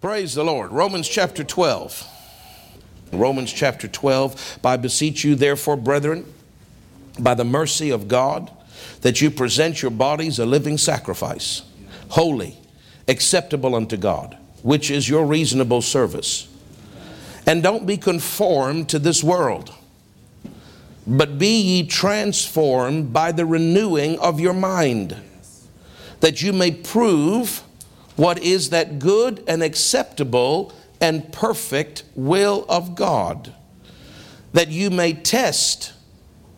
Praise the Lord. Romans chapter 12. Romans chapter 12. I beseech you, therefore, brethren, by the mercy of God, that you present your bodies a living sacrifice, holy, acceptable unto God, which is your reasonable service. And don't be conformed to this world, but be ye transformed by the renewing of your mind, that you may prove what is that good and acceptable and perfect will of God, that you may test,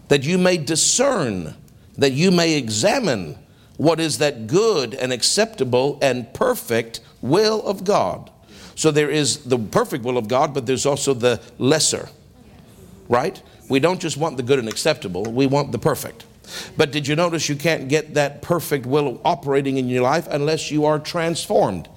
that you may discern, that you may examine what is that good and acceptable and perfect will of God. So there is the perfect will of God, but there's also the lesser, right? We don't just want the good and acceptable, we want the perfect. But did you notice you can't get that perfect will operating in your life unless you are transformed?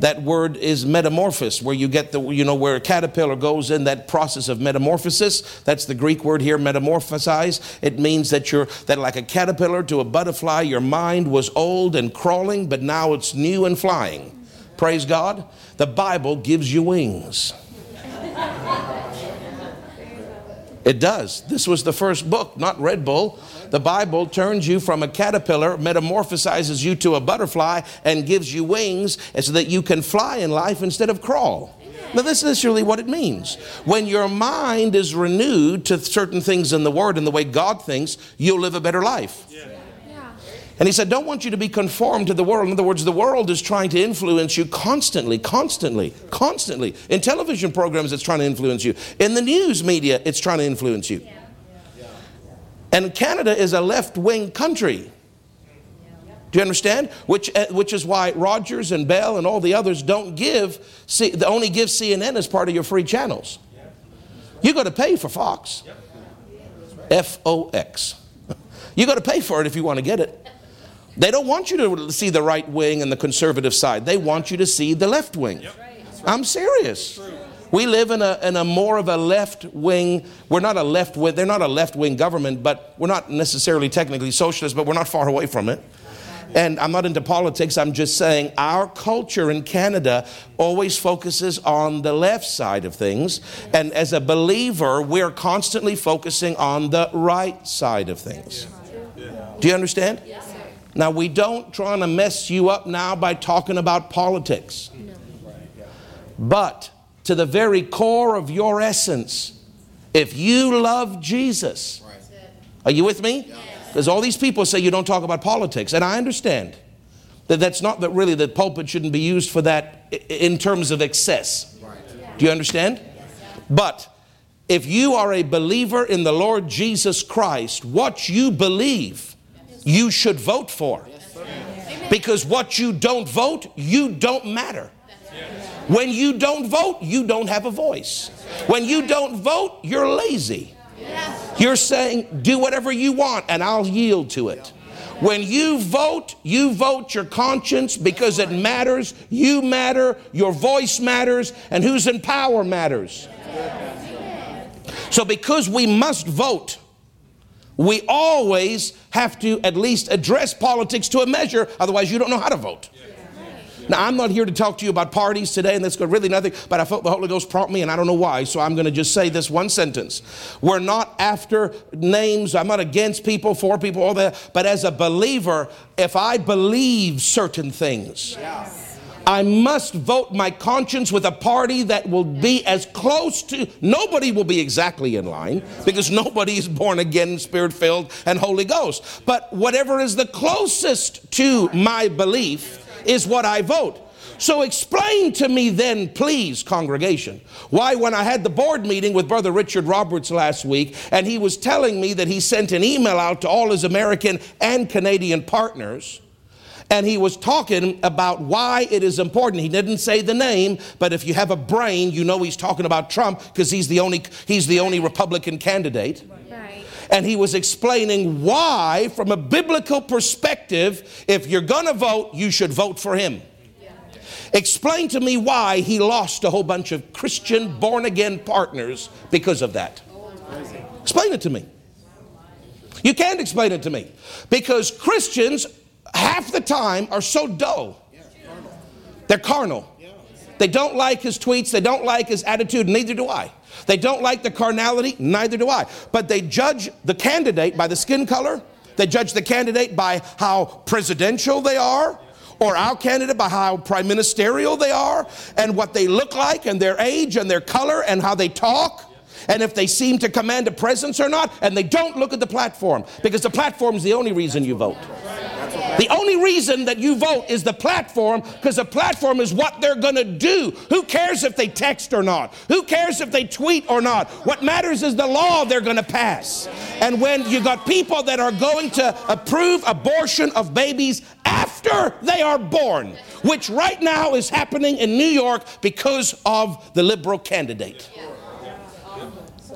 That word is metamorphosis, where you get the, you know, where a caterpillar goes in that process of metamorphosis. That's the Greek word here, metamorphosize. It means that you're, that like a caterpillar to a butterfly, your mind was old and crawling, but now it's new and flying. Praise God. The Bible gives you wings. It does. This was the first book, not Red Bull. The Bible turns you from a caterpillar, metamorphosizes you to a butterfly, and gives you wings so that you can fly in life instead of crawl. Now, this is really what it means. When your mind is renewed to certain things in the Word and the way God thinks, you'll live a better life. Yeah. And he said, Don't want you to be conformed to the world. In other words, the world is trying to influence you constantly, constantly, constantly. In television programs, it's trying to influence you. In the news media, it's trying to influence you. And Canada is a left wing country. Do you understand? Which, uh, which is why Rogers and Bell and all the others don't give, C, only give CNN as part of your free channels. You got to pay for Fox. F O X. You got to pay for it if you want to get it. They don't want you to see the right wing and the conservative side. They want you to see the left wing. Yep. I'm serious. We live in a, in a more of a left wing, we're not a left wing, they're not a left wing government, but we're not necessarily technically socialist, but we're not far away from it. And I'm not into politics, I'm just saying our culture in Canada always focuses on the left side of things. And as a believer, we're constantly focusing on the right side of things. Do you understand? Now, we don't try to mess you up now by talking about politics. But to the very core of your essence, if you love Jesus, are you with me? Because all these people say you don't talk about politics, and I understand that that's not that really the pulpit shouldn't be used for that in terms of excess. Do you understand? But if you are a believer in the Lord Jesus Christ, what you believe you should vote for. Because what you don't vote, you don't matter. When you don't vote, you don't have a voice. When you don't vote, you're lazy. You're saying, do whatever you want and I'll yield to it. When you vote, you vote your conscience because it matters. You matter, your voice matters, and who's in power matters. So, because we must vote, we always have to at least address politics to a measure, otherwise, you don't know how to vote. Now, I'm not here to talk to you about parties today, and that's good, really nothing, but I felt the Holy Ghost prompt me, and I don't know why, so I'm going to just say this one sentence. We're not after names, I'm not against people, for people, all that, but as a believer, if I believe certain things, yes I must vote my conscience with a party that will be as close to, nobody will be exactly in line because nobody is born again, spirit filled, and Holy Ghost. But whatever is the closest to my belief is what I vote. So explain to me then, please, congregation, why when I had the board meeting with Brother Richard Roberts last week, and he was telling me that he sent an email out to all his American and Canadian partners and he was talking about why it is important. He didn't say the name, but if you have a brain, you know he's talking about Trump because he's the only he's the only Republican candidate. Right. And he was explaining why, from a biblical perspective, if you're going to vote, you should vote for him. Yeah. Explain to me why he lost a whole bunch of Christian born again partners because of that. Explain it to me. You can't explain it to me because Christians half the time are so dull. They're carnal. They don't like his tweets. They don't like his attitude. Neither do I. They don't like the carnality. Neither do I. But they judge the candidate by the skin color. They judge the candidate by how presidential they are or our candidate by how prime ministerial they are and what they look like and their age and their color and how they talk and if they seem to command a presence or not, and they don't look at the platform because the platform is the only reason you vote. The only reason that you vote is the platform because the platform is what they're going to do. Who cares if they text or not? Who cares if they tweet or not? What matters is the law they're going to pass. And when you got people that are going to approve abortion of babies after they are born, which right now is happening in New York because of the liberal candidate.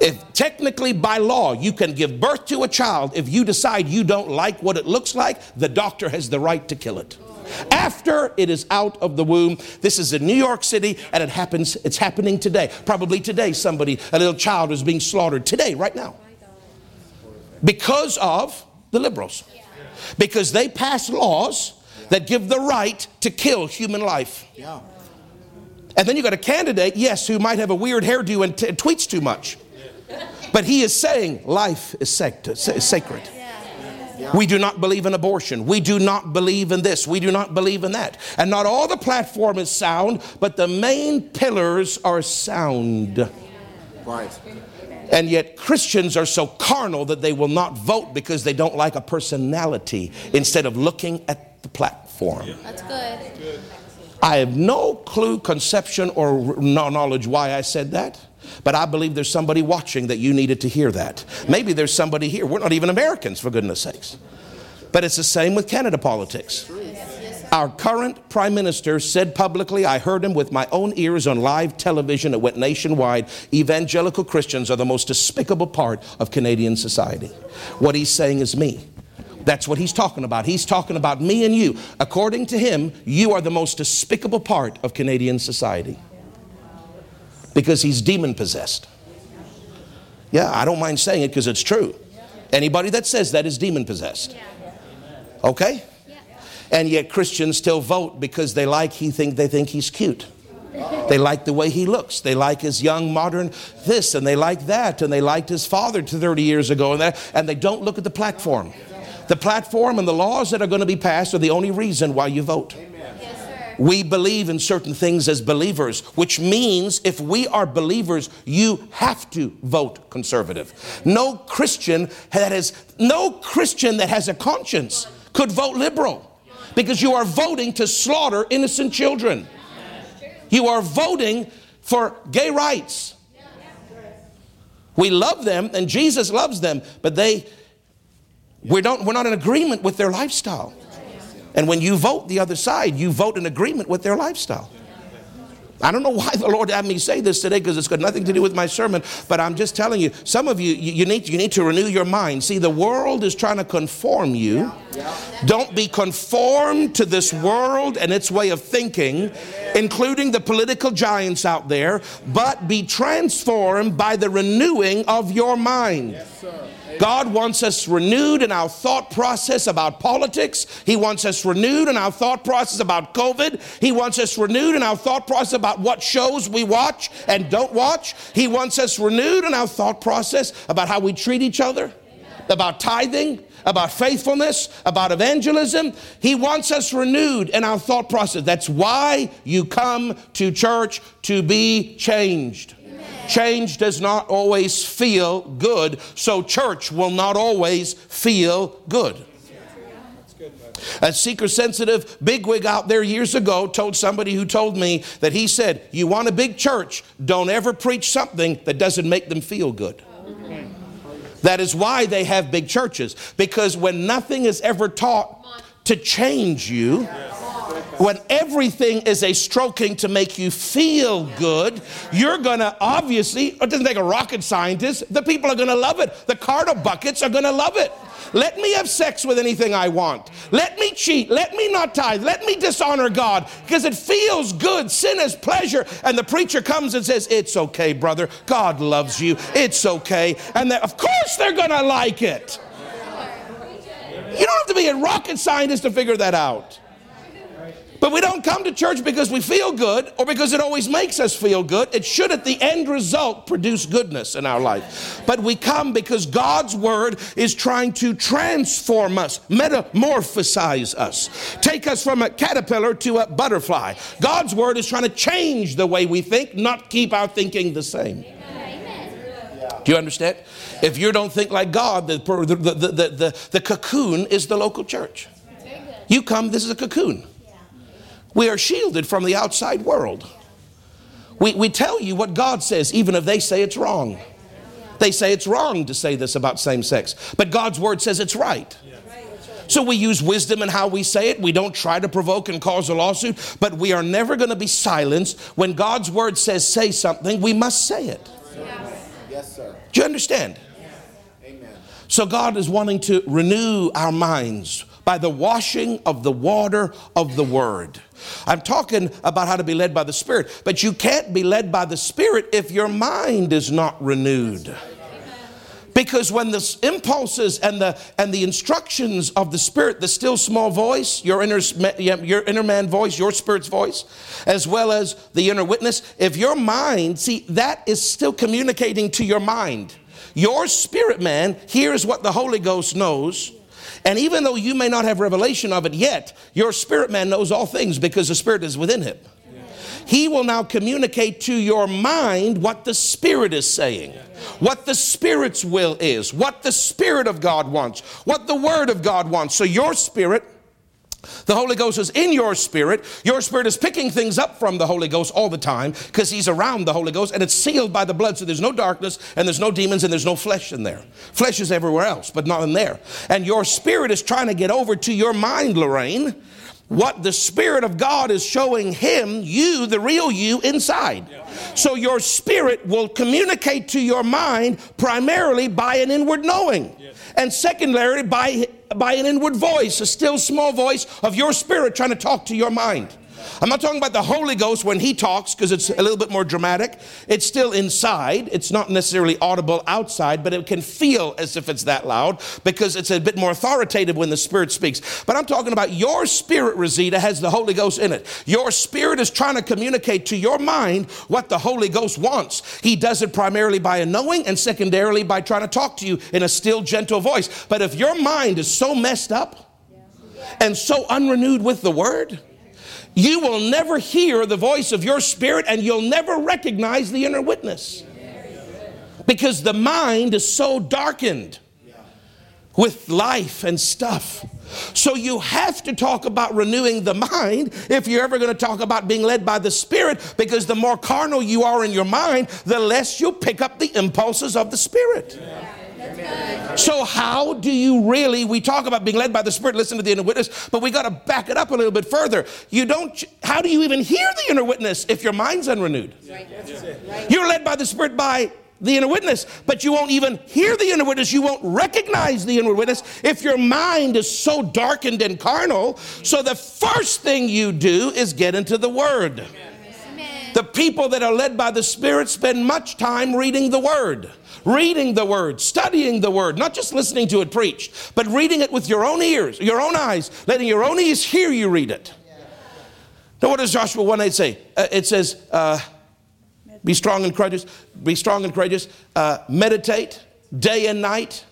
If technically by law you can give birth to a child, if you decide you don't like what it looks like, the doctor has the right to kill it. After it is out of the womb, this is in New York City, and it happens. It's happening today. Probably today, somebody, a little child, is being slaughtered today, right now, because of the liberals, because they pass laws that give the right to kill human life. And then you got a candidate, yes, who might have a weird hairdo and t- tweets too much. But he is saying life is sacred. We do not believe in abortion. We do not believe in this. We do not believe in that. And not all the platform is sound, but the main pillars are sound. Right. And yet Christians are so carnal that they will not vote because they don't like a personality instead of looking at the platform. That's good. I have no clue, conception, or knowledge why I said that. But I believe there's somebody watching that you needed to hear that. Maybe there's somebody here. We're not even Americans, for goodness sakes. But it's the same with Canada politics. Our current prime minister said publicly, I heard him with my own ears on live television, it went nationwide. Evangelical Christians are the most despicable part of Canadian society. What he's saying is me. That's what he's talking about. He's talking about me and you. According to him, you are the most despicable part of Canadian society because he's demon possessed. Yeah, I don't mind saying it because it's true. Anybody that says that is demon possessed. Okay? And yet Christians still vote because they like he think they think he's cute. They like the way he looks. They like his young modern this and they like that and they liked his father 30 years ago and that and they don't look at the platform. The platform and the laws that are going to be passed are the only reason why you vote. We believe in certain things as believers, which means if we are believers, you have to vote conservative. No Christian that has no Christian that has a conscience could vote liberal because you are voting to slaughter innocent children. You are voting for gay rights. We love them and Jesus loves them, but they we don't, we're not in agreement with their lifestyle. And when you vote the other side, you vote in agreement with their lifestyle. I don't know why the Lord had me say this today because it's got nothing to do with my sermon, but I'm just telling you, some of you, you, need, you need to renew your mind. See, the world is trying to conform you. Don't be conformed to this world and its way of thinking, including the political giants out there, but be transformed by the renewing of your mind. Yes, God wants us renewed in our thought process about politics. He wants us renewed in our thought process about COVID. He wants us renewed in our thought process about what shows we watch and don't watch. He wants us renewed in our thought process about how we treat each other, about tithing, about faithfulness, about evangelism. He wants us renewed in our thought process. That's why you come to church to be changed. Change does not always feel good, so church will not always feel good. A seeker sensitive bigwig out there years ago told somebody who told me that he said, You want a big church, don't ever preach something that doesn't make them feel good. That is why they have big churches, because when nothing is ever taught to change you, when everything is a stroking to make you feel good, you're gonna obviously, it doesn't take a rocket scientist, the people are gonna love it. The carnal buckets are gonna love it. Let me have sex with anything I want. Let me cheat. Let me not tithe. Let me dishonor God because it feels good. Sin is pleasure. And the preacher comes and says, It's okay, brother. God loves you. It's okay. And of course they're going to like it. You don't have to be a rocket scientist to figure that out. But we don't come to church because we feel good or because it always makes us feel good. It should, at the end result, produce goodness in our life. But we come because God's word is trying to transform us, metamorphosize us, take us from a caterpillar to a butterfly. God's word is trying to change the way we think, not keep our thinking the same. Do you understand? If you don't think like God, the, the, the, the, the cocoon is the local church. You come, this is a cocoon. We are shielded from the outside world. We, we tell you what God says, even if they say it's wrong. They say it's wrong to say this about same sex, but God's word says it's right. So we use wisdom in how we say it. We don't try to provoke and cause a lawsuit, but we are never going to be silenced. When God's word says say something, we must say it. Yes, yes sir. Do you understand? Amen. So God is wanting to renew our minds by the washing of the water of the word. I'm talking about how to be led by the Spirit, but you can't be led by the Spirit if your mind is not renewed. Because when the impulses and the and the instructions of the spirit, the still small voice, your inner your inner man voice, your spirit's voice, as well as the inner witness, if your mind, see, that is still communicating to your mind. Your spirit man hears what the Holy Ghost knows and even though you may not have revelation of it yet, your spirit man knows all things because the spirit is within him. He will now communicate to your mind what the Spirit is saying, what the Spirit's will is, what the Spirit of God wants, what the Word of God wants. So your spirit the Holy Ghost is in your spirit. Your spirit is picking things up from the Holy Ghost all the time because He's around the Holy Ghost and it's sealed by the blood. So there's no darkness and there's no demons and there's no flesh in there. Flesh is everywhere else, but not in there. And your spirit is trying to get over to your mind, Lorraine, what the Spirit of God is showing Him, you, the real you, inside. So your spirit will communicate to your mind primarily by an inward knowing. And secondarily, by by an inward voice, a still small voice of your spirit trying to talk to your mind. I'm not talking about the Holy Ghost when He talks because it's a little bit more dramatic. It's still inside. It's not necessarily audible outside, but it can feel as if it's that loud because it's a bit more authoritative when the Spirit speaks. But I'm talking about your spirit, Rosita, has the Holy Ghost in it. Your spirit is trying to communicate to your mind what the Holy Ghost wants. He does it primarily by a knowing and secondarily by trying to talk to you in a still, gentle voice. But if your mind is so messed up, and so unrenewed with the word, you will never hear the voice of your spirit and you'll never recognize the inner witness. Because the mind is so darkened with life and stuff. So you have to talk about renewing the mind if you're ever going to talk about being led by the Spirit, because the more carnal you are in your mind, the less you'll pick up the impulses of the Spirit. Yeah. So, how do you really? We talk about being led by the Spirit, listen to the inner witness, but we got to back it up a little bit further. You don't, how do you even hear the inner witness if your mind's unrenewed? You're led by the Spirit by the inner witness, but you won't even hear the inner witness. You won't recognize the inner witness if your mind is so darkened and carnal. So, the first thing you do is get into the Word. The people that are led by the Spirit spend much time reading the Word reading the word, studying the word, not just listening to it preached, but reading it with your own ears, your own eyes, letting your own ears hear you read it. Now, what does Joshua 1 8 say? Uh, it says, uh, be strong and courageous, be strong and courageous, uh, meditate day and night.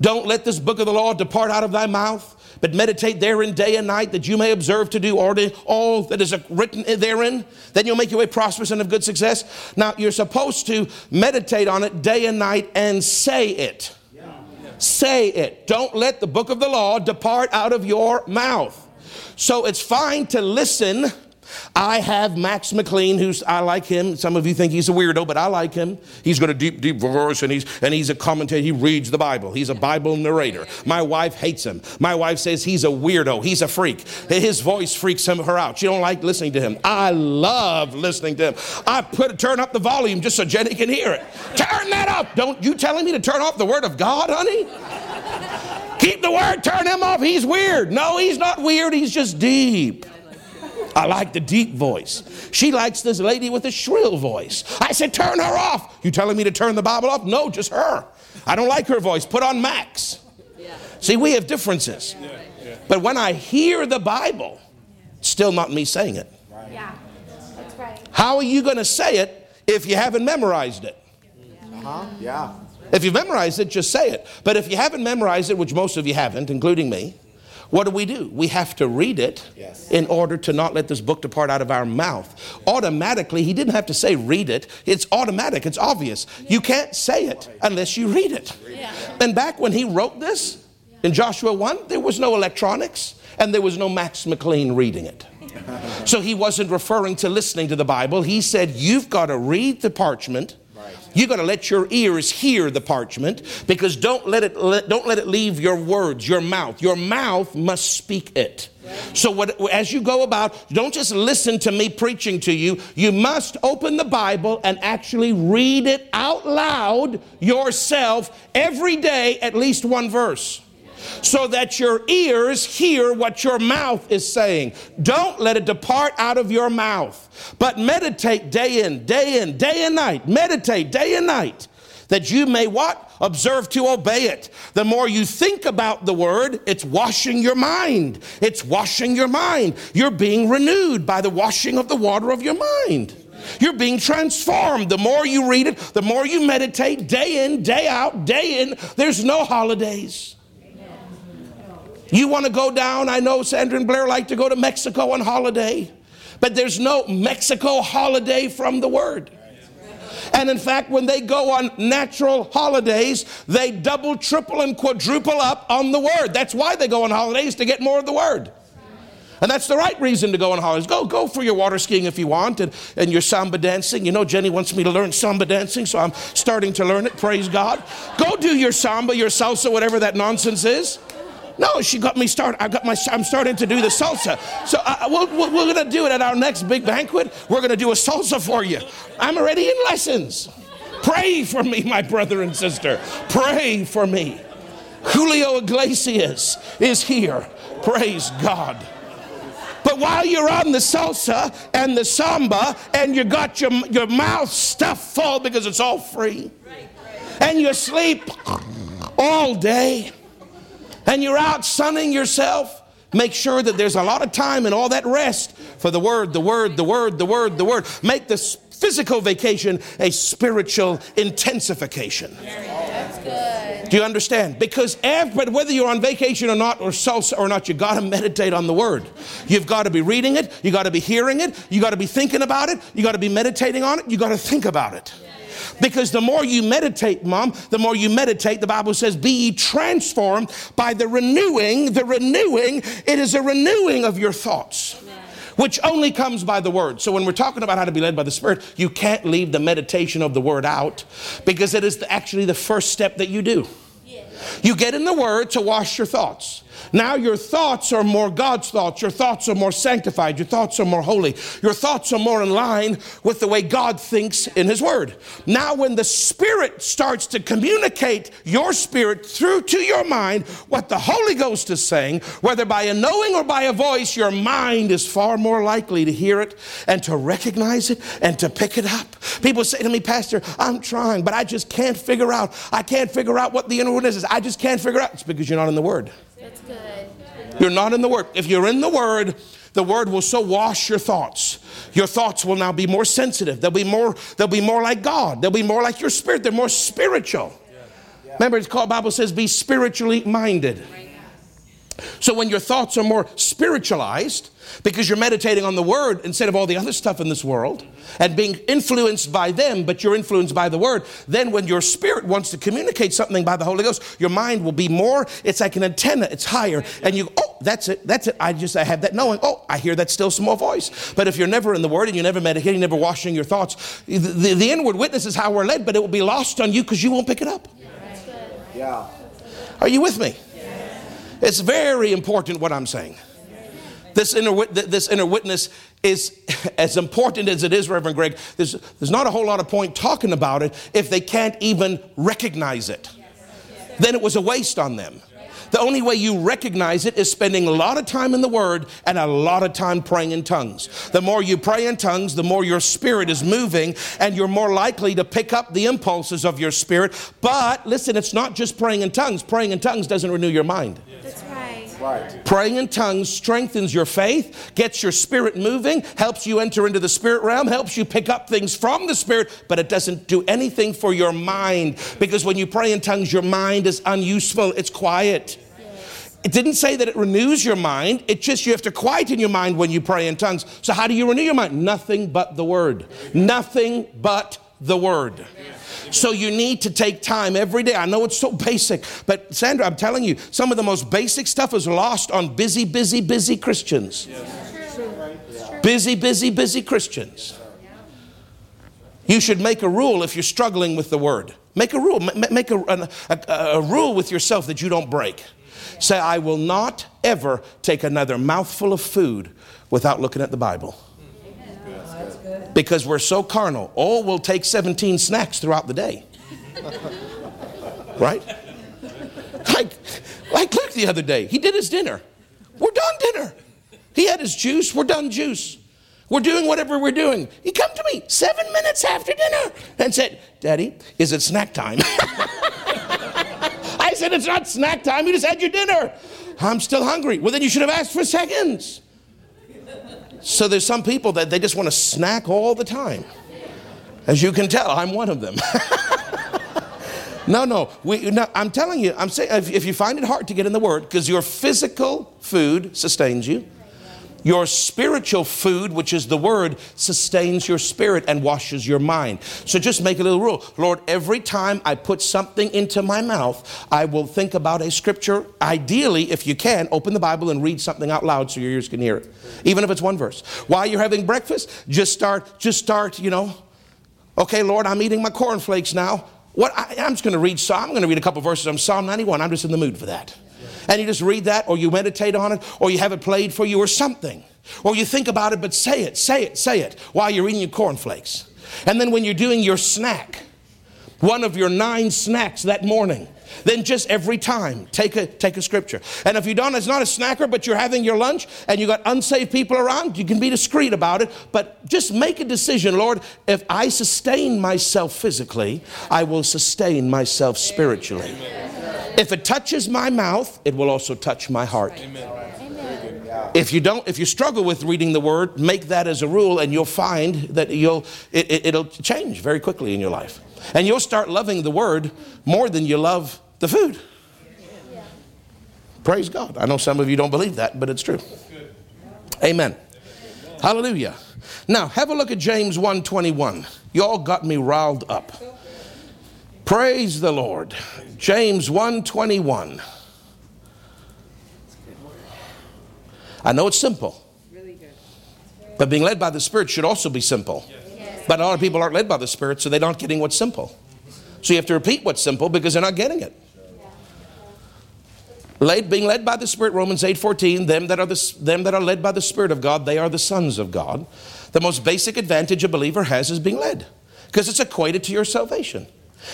Don't let this book of the law depart out of thy mouth but meditate therein day and night that you may observe to do all that is written therein. Then you'll make your way prosperous and of good success. Now, you're supposed to meditate on it day and night and say it. Say it. Don't let the book of the law depart out of your mouth. So it's fine to listen I have Max McLean, who's I like him. Some of you think he's a weirdo, but I like him. He's got a deep, deep voice, and he's and he's a commentator. He reads the Bible. He's a Bible narrator. My wife hates him. My wife says he's a weirdo. He's a freak. His voice freaks him her out. She don't like listening to him. I love listening to him. I put turn up the volume just so Jenny can hear it. Turn that up. Don't you telling me to turn off the Word of God, honey? Keep the word, turn him off. He's weird. No, he's not weird. He's just deep. I like the deep voice. She likes this lady with a shrill voice. I said, Turn her off. You telling me to turn the Bible off? No, just her. I don't like her voice. Put on Max. See, we have differences. But when I hear the Bible, Still not me saying it. Yeah, that's right. How are you going to say it if you haven't memorized it? Uh-huh. Yeah. If you've memorized it, just say it. But if you haven't memorized it, which most of you haven't, including me, what do we do? We have to read it Yes. in order to not let this book depart out of our mouth. Automatically, he didn't have to say read it. It's automatic, it's obvious. You can't say it unless you read it. And back when he wrote this in Joshua 1, there was no electronics and there was no Max McLean reading it. So he wasn't referring to listening to the Bible. He said, You've got to read the parchment. You got to let your ears hear the parchment because don't let it don't let it leave your words, your mouth. Your mouth must speak it. So what, as you go about, don't just listen to me preaching to you. You must open the Bible and actually read it out loud yourself every day, at least one verse so that your ears hear what your mouth is saying. Don't let it depart out of your mouth, but meditate day in, day in, day and night. Meditate day and night that you may what? Observe to obey it. The more you think about the word, it's washing your mind. It's washing your mind. You're being renewed by the washing of the water of your mind. You're being transformed. The more you read it, the more you meditate day in, day out, day in. There's no holidays. You want to go down? I know Sandra and Blair like to go to Mexico on holiday, but there's no Mexico holiday from the Word. And in fact, when they go on natural holidays, they double, triple, and quadruple up on the Word. That's why they go on holidays to get more of the Word. And that's the right reason to go on holidays. Go, go for your water skiing if you want and, and your samba dancing. You know, Jenny wants me to learn samba dancing, so I'm starting to learn it. Praise God. Go do your samba, your salsa, whatever that nonsense is. No, she got me started. I got my. I'm starting to do the salsa. So uh, we're, we're going to do it at our next big banquet. We're going to do a salsa for you. I'm already in lessons. Pray for me, my brother and sister. Pray for me. Julio Iglesias is here. Praise God. But while you're on the salsa and the samba and you got your, your mouth stuffed full because it's all free, and you sleep all day, and you're out sunning yourself, make sure that there's a lot of time and all that rest for the word, the word, the word, the word, the word. Make this physical vacation a spiritual intensification. That's good. Do you understand? Because every, whether you're on vacation or not, or salsa or not, you got to meditate on the word. You've got to be reading it. You got to be hearing it. You got to be thinking about it. You got to be meditating on it. You got to think about it. Because the more you meditate, mom, the more you meditate, the Bible says, be ye transformed by the renewing. The renewing, it is a renewing of your thoughts, which only comes by the word. So when we're talking about how to be led by the Spirit, you can't leave the meditation of the word out because it is actually the first step that you do. You get in the Word to wash your thoughts. Now your thoughts are more God's thoughts. Your thoughts are more sanctified. Your thoughts are more holy. Your thoughts are more in line with the way God thinks in His Word. Now, when the Spirit starts to communicate your spirit through to your mind what the Holy Ghost is saying, whether by a knowing or by a voice, your mind is far more likely to hear it and to recognize it and to pick it up. People say to me, Pastor, I'm trying, but I just can't figure out. I can't figure out what the inner witness is. I just can't figure out. It's because you're not in the Word. That's good. You're not in the Word. If you're in the Word, the Word will so wash your thoughts. Your thoughts will now be more sensitive. They'll be more, they'll be more like God. They'll be more like your spirit. They're more spiritual. Remember, it's called, Bible says, be spiritually minded. So when your thoughts are more spiritualized, because you're meditating on the word instead of all the other stuff in this world and being influenced by them, but you're influenced by the word, then when your spirit wants to communicate something by the Holy Ghost, your mind will be more, it's like an antenna, it's higher. And you, oh, that's it, that's it. I just, I have that knowing, oh, I hear that still small voice. But if you're never in the word and you're never meditating, never washing your thoughts, the, the, the inward witness is how we're led, but it will be lost on you because you won't pick it up. Yeah. Are you with me? It's very important what I'm saying. This inner, this inner witness is as important as it is, Reverend Greg. There's, there's not a whole lot of point talking about it if they can't even recognize it. Then it was a waste on them. The only way you recognize it is spending a lot of time in the Word and a lot of time praying in tongues. The more you pray in tongues, the more your spirit is moving, and you're more likely to pick up the impulses of your spirit. But listen, it's not just praying in tongues. Praying in tongues doesn't renew your mind. Right. Praying in tongues strengthens your faith, gets your spirit moving, helps you enter into the spirit realm, helps you pick up things from the spirit, but it doesn't do anything for your mind because when you pray in tongues, your mind is unuseful, it's quiet. It didn't say that it renews your mind. It just you have to quieten your mind when you pray in tongues. So how do you renew your mind? Nothing but the word. Nothing but the word. So you need to take time every day. I know it's so basic, but Sandra, I'm telling you, some of the most basic stuff is lost on busy, busy, busy Christians. Busy, busy, busy Christians. You should make a rule if you're struggling with the word. Make a rule. Make a, a, a, a rule with yourself that you don't break. Say, I will not ever take another mouthful of food without looking at the Bible. Because we're so carnal. Oh, we'll take 17 snacks throughout the day. right? Like, like Luke the other day, he did his dinner. We're done dinner. He had his juice, we're done juice. We're doing whatever we're doing. He come to me seven minutes after dinner and said, Daddy, is it snack time? I said, It's not snack time. You just had your dinner. I'm still hungry. Well, then you should have asked for seconds. So there's some people that they just want to snack all the time. As you can tell, I'm one of them. no, no, we, no, I'm telling you, I'm saying if, if you find it hard to get in the Word, because your physical food sustains you, your spiritual food, which is the word, sustains your spirit and washes your mind. So just make a little rule. Lord, every time I put something into my mouth, I will think about a scripture. Ideally, if you can, open the Bible and read something out loud so your ears can hear it. Even if it's one verse. While you're having breakfast, just start, just start, you know. Okay, Lord, I'm eating my cornflakes now. What I, am just going to read. I'm going to read a couple verses from Psalm 91. I'm just in the mood for that and you just read that or you meditate on it or you have it played for you or something. Or you think about it, but say it, say it, say it while you're eating your cornflakes. And then when you're doing your snack, one of your nine snacks that morning, then just every time take a take a scripture. And if you don't, it's not a snacker, but you're having your lunch and you got unsaved people around, you can be discreet about it, but just make a decision, Lord, if I sustain myself physically, I will sustain myself spiritually. Amen. If it touches my mouth, it will also touch my heart. Amen. If you don't, if you struggle with reading the word, make that as a rule, and you'll find that you'll it, will it, change very quickly in your life, and you'll start loving the word more than you love the food. Praise God. I know some of you don't believe that, but it's true. Amen. Hallelujah. Now, have a look at James 1:21. Y'all got me riled up. Praise the Lord. James 1:21. I know it's simple. But being led by the Spirit should also be simple. But a lot of people aren't led by the Spirit, so they're not getting what's simple. So you have to repeat what's simple because they're not getting it. Led, being led by the Spirit, Romans 8:14, them that are the, them that are led by the Spirit of God, they are the sons of God. The most basic advantage a believer has is being led, because it's equated to your salvation.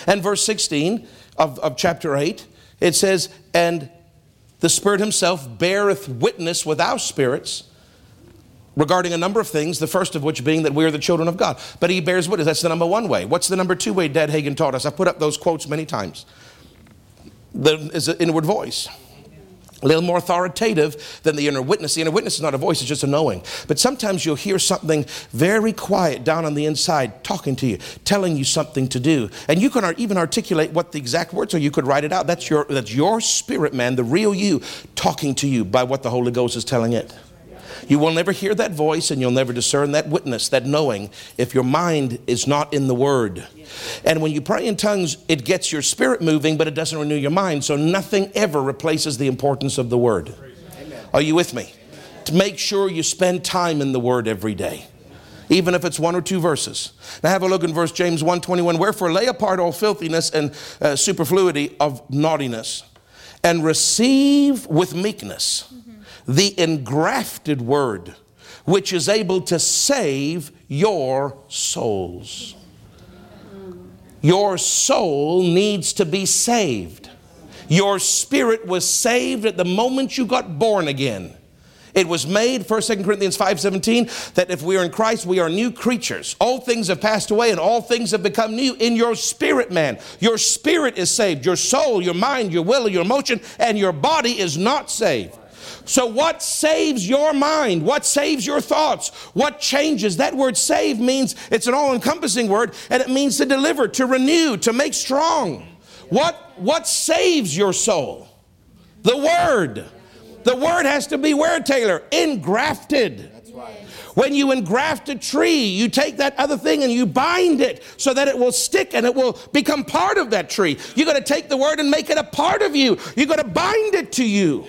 And verse 16 of, of chapter 8, it says, And the Spirit Himself beareth witness with our spirits regarding a number of things, the first of which being that we are the children of God. But He bears witness. That's the number one way. What's the number two way Dad Hagin taught us? I've put up those quotes many times. There is an inward voice a little more authoritative than the inner witness. The inner witness is not a voice, it's just a knowing. But sometimes you'll hear something very quiet down on the inside talking to you, telling you something to do. And you can even articulate what the exact words are. You could write it out. That's your, that's your spirit, man, the real you, talking to you by what the Holy Ghost is telling it. You will never hear that voice and you'll never discern that witness, that knowing, if your mind is not in the Word. And when you pray in tongues, it gets your spirit moving, but it doesn't renew your mind. So nothing ever replaces the importance of the Word. Are you with me? To make sure you spend time in the Word every day even if it's one or two verses. Now have a look in verse James 1:21. Wherefore lay apart all filthiness and uh, superfluity of naughtiness, and receive with meekness the engrafted word, which is able to save your souls. Your soul needs to be saved. Your spirit was saved at the moment you got born again. It was made, 1 2 Corinthians 5.17, that if we are in Christ, we are new creatures. All things have passed away and all things have become new in your spirit, man. Your spirit is saved. Your soul, your mind, your will, your emotion, and your body is not saved. So, what saves your mind? What saves your thoughts? What changes? That word save means it's an all encompassing word, and it means to deliver, to renew, to make strong. What, what saves your soul? The Word. The Word has to be where, Taylor? Engrafted. That's right. When you engraft a tree, you take that other thing and you bind it so that it will stick and it will become part of that tree. You're going to take the word and make it a part of you. You're going to bind it to you.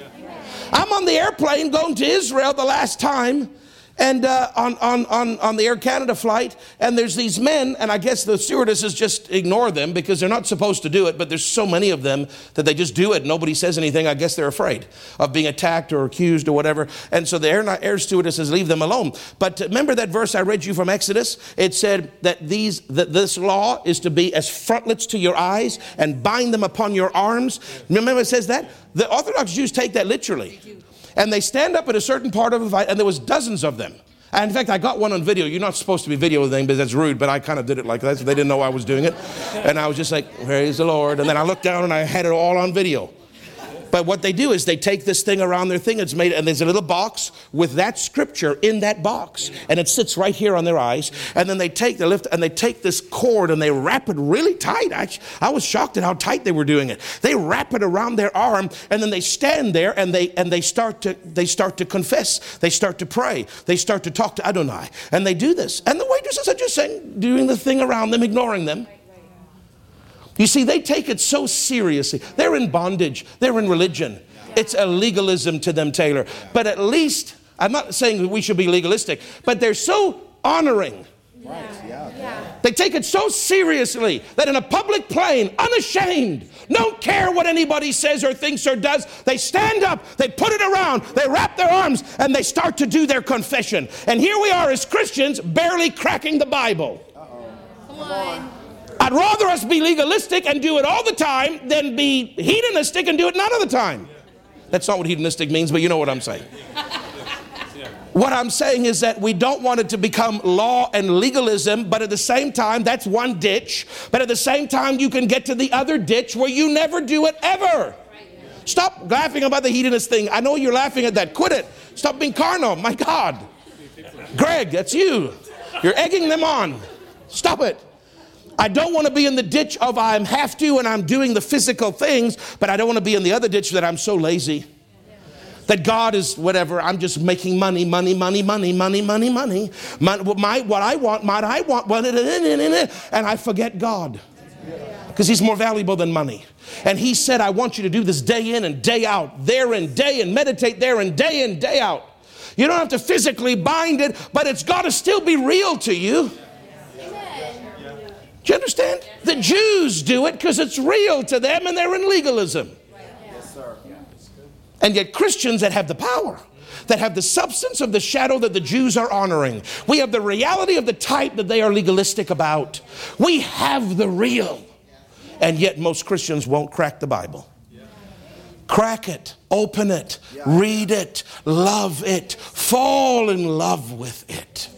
I'm on the airplane going to Israel the last time and uh, on, on, on, on the Air Canada flight, and there's these men, and I guess the stewardesses just ignore them because they're not supposed to do it, but there's so many of them that they just do it. Nobody says anything. I guess they're afraid of being attacked or accused or whatever. And so the air, air stewardesses leave them alone. But remember that verse I read you from Exodus? It said that, these, that this law is to be as frontlets to your eyes and bind them upon your arms. Remember it says that? The Orthodox Jews take that literally. And they stand up at a certain part of the fight, and there was dozens of them. And in fact, I got one on video. You're not supposed to be videoing because that's rude, but I kind of did it like that, so they didn't know I was doing it. And I was just like, praise the Lord. And then I looked down and I had it all on video. But what they do is they take this thing around their thing. It's made, and there's a little box with that scripture in that box, and it sits right here on their eyes. And then they take the lift and they take this cord and they wrap it really tight. I, I was shocked at how tight they were doing it. They wrap it around their arm, and then they stand there and they and they start to they start to confess. They start to pray. They start to talk to Adonai, and they do this. And the waitresses are just saying, doing the thing around them, ignoring them. You see, they take it so seriously. They're in bondage, they're in religion. It's a legalism to them, Taylor. But at least, I'm not saying we should be legalistic, but they're so honoring. Right. Yeah. They take it so seriously that in a public plane, unashamed, don't care what anybody says or thinks or does, they stand up, they put it around, they wrap their arms, and they start to do their confession. And here we are as Christians, barely cracking the Bible. Uh-oh. Come on. I'd rather us be legalistic and do it all the time than be hedonistic and do it none of the time. That's not what hedonistic means, but you know what I'm saying. What I'm saying is that we don't want it to become law and legalism, but at the same time, that's one ditch. But at the same time, you can get to the other ditch where you never do it ever. Stop laughing about the hedonist thing. I know you're laughing at that. Quit it. Stop being carnal. My God. Greg, that's you. You're egging them on. Stop it. I don't want to be in the ditch of I am have to and I'm doing the physical things, but I don't want to be in the other ditch that I'm so lazy. That God is whatever, I'm just making money, money, money, money, money, money, money. My, my, what I want, might I want, and I forget God. Because He's more valuable than money. And He said, I want you to do this day in and day out, there and day, and meditate there and day in, day out. You don't have to physically bind it, but it's got to still be real to you. Do you understand? The Jews do it because it's real to them and they're in legalism. Yes, sir. And yet, Christians that have the power, that have the substance of the shadow that the Jews are honoring, we have the reality of the type that they are legalistic about. We have the real. And yet, most Christians won't crack the Bible. Crack it, open it, read it, love it, fall in love with it.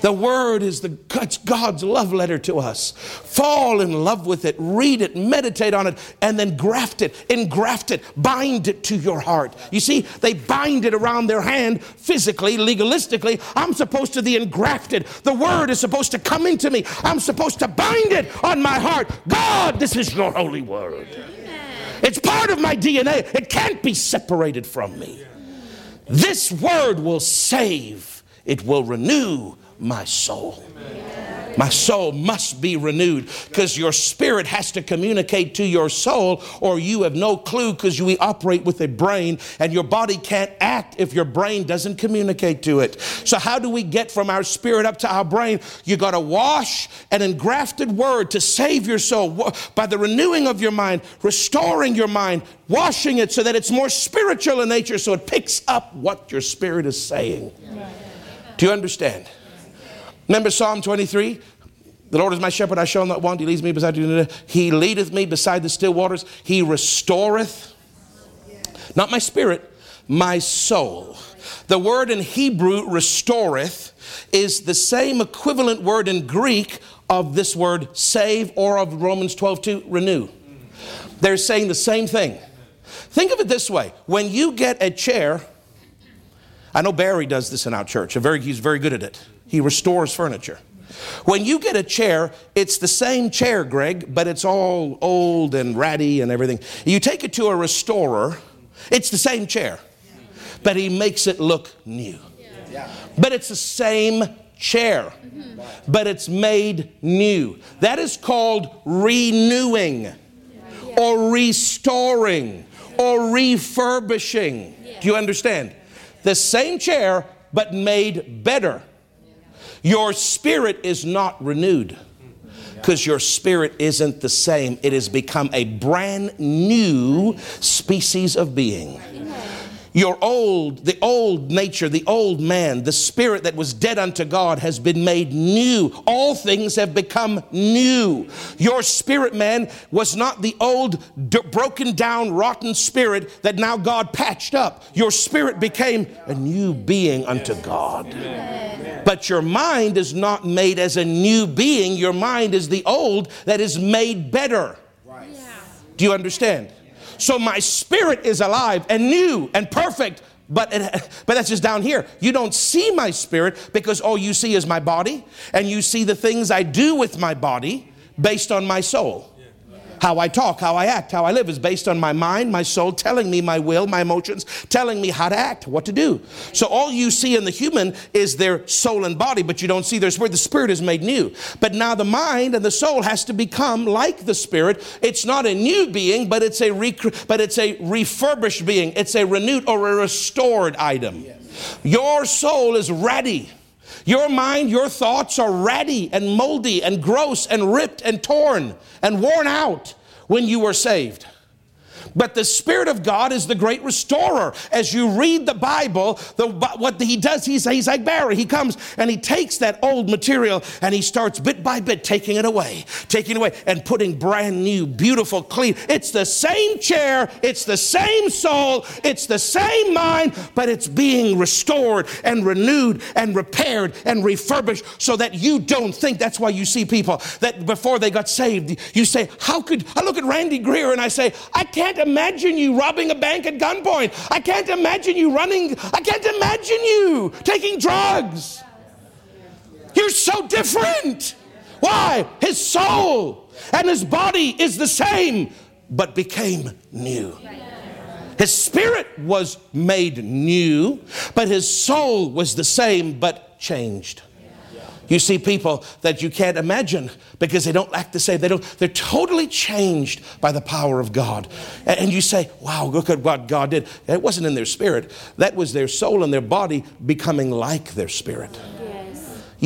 The Word is the, God's love letter to us. Fall in love with it, read it, meditate on it, and then graft it, engraft it, bind it to your heart. You see, they bind it around their hand physically, legalistically. I'm supposed to be engrafted. The Word is supposed to come into me. I'm supposed to bind it on my heart. God, this is your holy Word. It's part of my DNA. It can't be separated from me. This Word will save, it will renew, my soul. My soul must be renewed because your spirit has to communicate to your soul, or you have no clue because you operate with a brain and your body can't act if your brain doesn't communicate to it. So, how do we get from our spirit up to our brain? You got to wash an engrafted word to save your soul by the renewing of your mind, restoring your mind, washing it so that it's more spiritual in nature so it picks up what your spirit is saying. Do you understand? Remember Psalm 23? The Lord is my shepherd, I shall not want. He leads me beside you. He leadeth me beside the still waters. He restoreth, not my spirit, my soul. The word in Hebrew, restoreth, is the same equivalent word in Greek of this word save or of Romans 12 2, renew. They're saying the same thing. Think of it this way when you get a chair I know Barry does this in our church. Very, he's very good at it. He restores furniture. When you get a chair, it's the same chair, Greg, but it's all old and ratty and everything. You take it to a restorer, it's the same chair, but he makes it look new. But it's the same chair, but it's made new. That is called renewing or restoring or refurbishing. Do you understand? The same chair, but made better. Your spirit is not renewed because your spirit isn't the same. It has become a brand new species of being your old, the old nature, the old man, the spirit that was dead unto God has been made new. All things have become new. Your spirit man was not the old, d- broken down, rotten spirit that now God patched up. Your spirit became a new being unto God. But your mind is not made as a new being, your mind is the old that is made better. Do you understand? So my spirit is alive and new and perfect. But, it, but that's just down here. You don't see my spirit because all you see is my body, and you see the things I do with my body based on my soul. How I talk, how I act, how I live is based on my mind, my soul, telling me my will, my emotions, telling me how to act, what to do. So all you see in the human is their soul and body, but you don't see their spirit. The spirit is made new. But now the mind and the soul has to become like the spirit. It's not a new being, but it's a rec- but it's a refurbished being. It's a renewed or a restored item. Your soul is ready. Your mind, your thoughts are ratty and moldy and gross and ripped and torn and worn out when you were saved. But the Spirit of God is the great restorer. As you read the Bible, the, what he does, he's, he's like Barry. He comes and he takes that old material and he starts bit by bit taking it away, taking it away, and putting brand new, beautiful, clean. It's the same chair, it's the same soul, it's the same mind, but it's being restored and renewed and repaired and refurbished so that you don't think. That's why you see people that before they got saved, you say, How could I look at Randy Greer and I say, I can't imagine you robbing a bank at gunpoint. I can't imagine you running. I can't imagine you taking drugs. You're so different. Why? His soul and his body is the same, but became new. His spirit was made new, but his soul was the same, but changed. You see people that you can't imagine because they don't act the same. They don't, they're totally changed by the power of God. And you say, wow, look at what God did. It wasn't in their spirit, that was their soul and their body becoming like their spirit.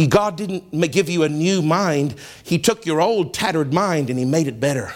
God didn't give you a new mind. He took your old tattered mind and He made it better.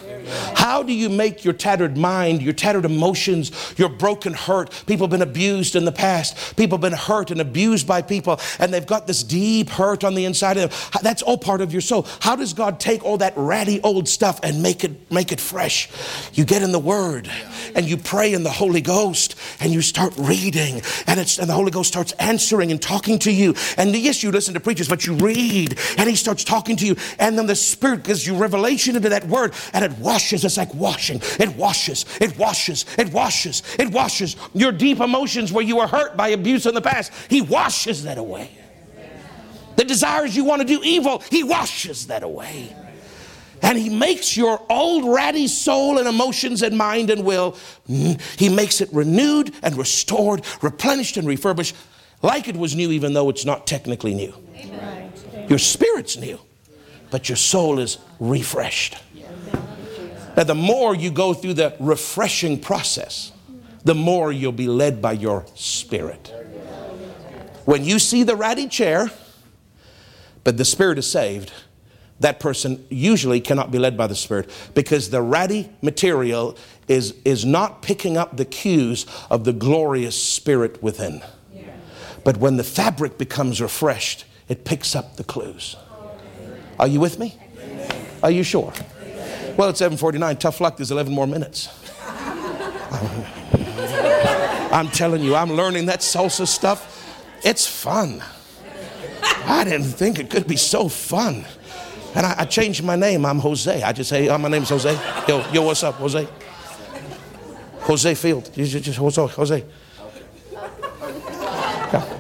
How do you make your tattered mind, your tattered emotions, your broken hurt? People have been abused in the past. People have been hurt and abused by people, and they've got this deep hurt on the inside of them. That's all part of your soul. How does God take all that ratty old stuff and make it make it fresh? You get in the Word and you pray in the Holy Ghost and you start reading, and it's and the Holy Ghost starts answering and talking to you. And yes, you listen to preachers, but you read, and He starts talking to you, and then the Spirit gives you revelation into that Word, and it washes. It's like washing. It washes. It washes. It washes. It washes your deep emotions where you were hurt by abuse in the past. He washes that away. The desires you want to do evil, He washes that away. And He makes your old ratty soul and emotions and mind and will, mm, He makes it renewed and restored, replenished and refurbished like it was new, even though it's not technically new. Your spirit's new, but your soul is refreshed. Now, the more you go through the refreshing process, the more you'll be led by your spirit. When you see the ratty chair, but the spirit is saved, that person usually cannot be led by the spirit because the ratty material is, is not picking up the cues of the glorious spirit within. But when the fabric becomes refreshed, it picks up the clues. Are you with me? Are you sure? Well, it's 7:49. Tough luck. There's 11 more minutes. I'm telling you, I'm learning that salsa stuff. It's fun. I didn't think it could be so fun. And I, I changed my name. I'm Jose. I just say, oh, my name's Jose. Yo, yo, what's up, Jose? Jose Field. Just Jose. Jose.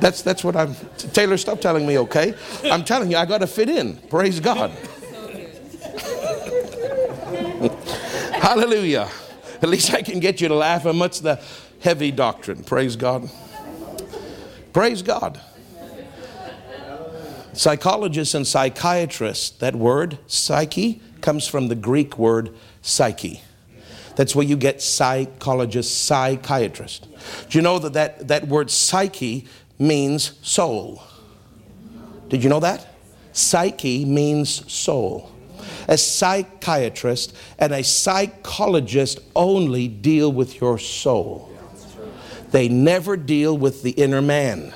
That's, that's what I'm. Taylor, stop telling me, okay? I'm telling you, I got to fit in. Praise God. Hallelujah. At least I can get you to laugh amongst the heavy doctrine. Praise God. Praise God. Psychologists and psychiatrists, that word, psyche, comes from the Greek word psyche. That's where you get psychologist, psychiatrist. Do you know that that, that word psyche means soul? Did you know that? Psyche means soul. A psychiatrist and a psychologist only deal with your soul. They never deal with the inner man.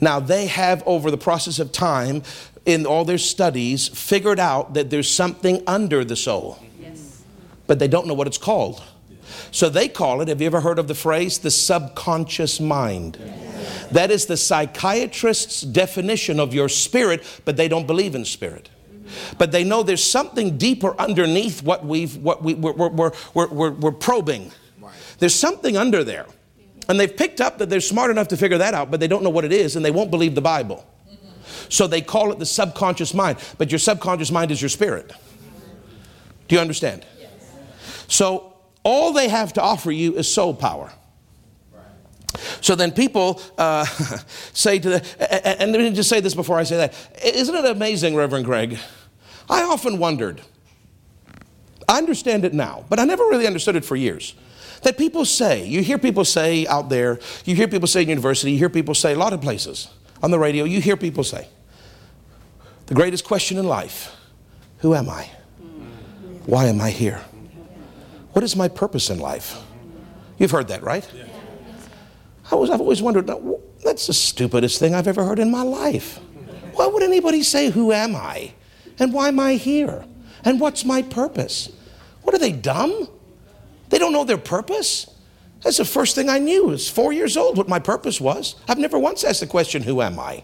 Now, they have, over the process of time, in all their studies, figured out that there's something under the soul, but they don't know what it's called. So they call it, have you ever heard of the phrase, the subconscious mind? That is the psychiatrist's definition of your spirit, but they don't believe in spirit. But they know there's something deeper underneath what, we've, what we, we're, we're, we're, we're, we're probing. There's something under there. And they've picked up that they're smart enough to figure that out, but they don't know what it is and they won't believe the Bible. So they call it the subconscious mind. But your subconscious mind is your spirit. Do you understand? So all they have to offer you is soul power. So then people uh, say to the, and let me just say this before I say that. Isn't it amazing, Reverend Greg? I often wondered, I understand it now, but I never really understood it for years that people say, you hear people say out there, you hear people say in university, you hear people say a lot of places on the radio, you hear people say, the greatest question in life who am I? Why am I here? What is my purpose in life? You've heard that, right? I was, I've always wondered, that's the stupidest thing I've ever heard in my life. Why would anybody say, Who am I? And why am I here? And what's my purpose? What are they, dumb? They don't know their purpose. That's the first thing I knew. I was four years old what my purpose was. I've never once asked the question, Who am I?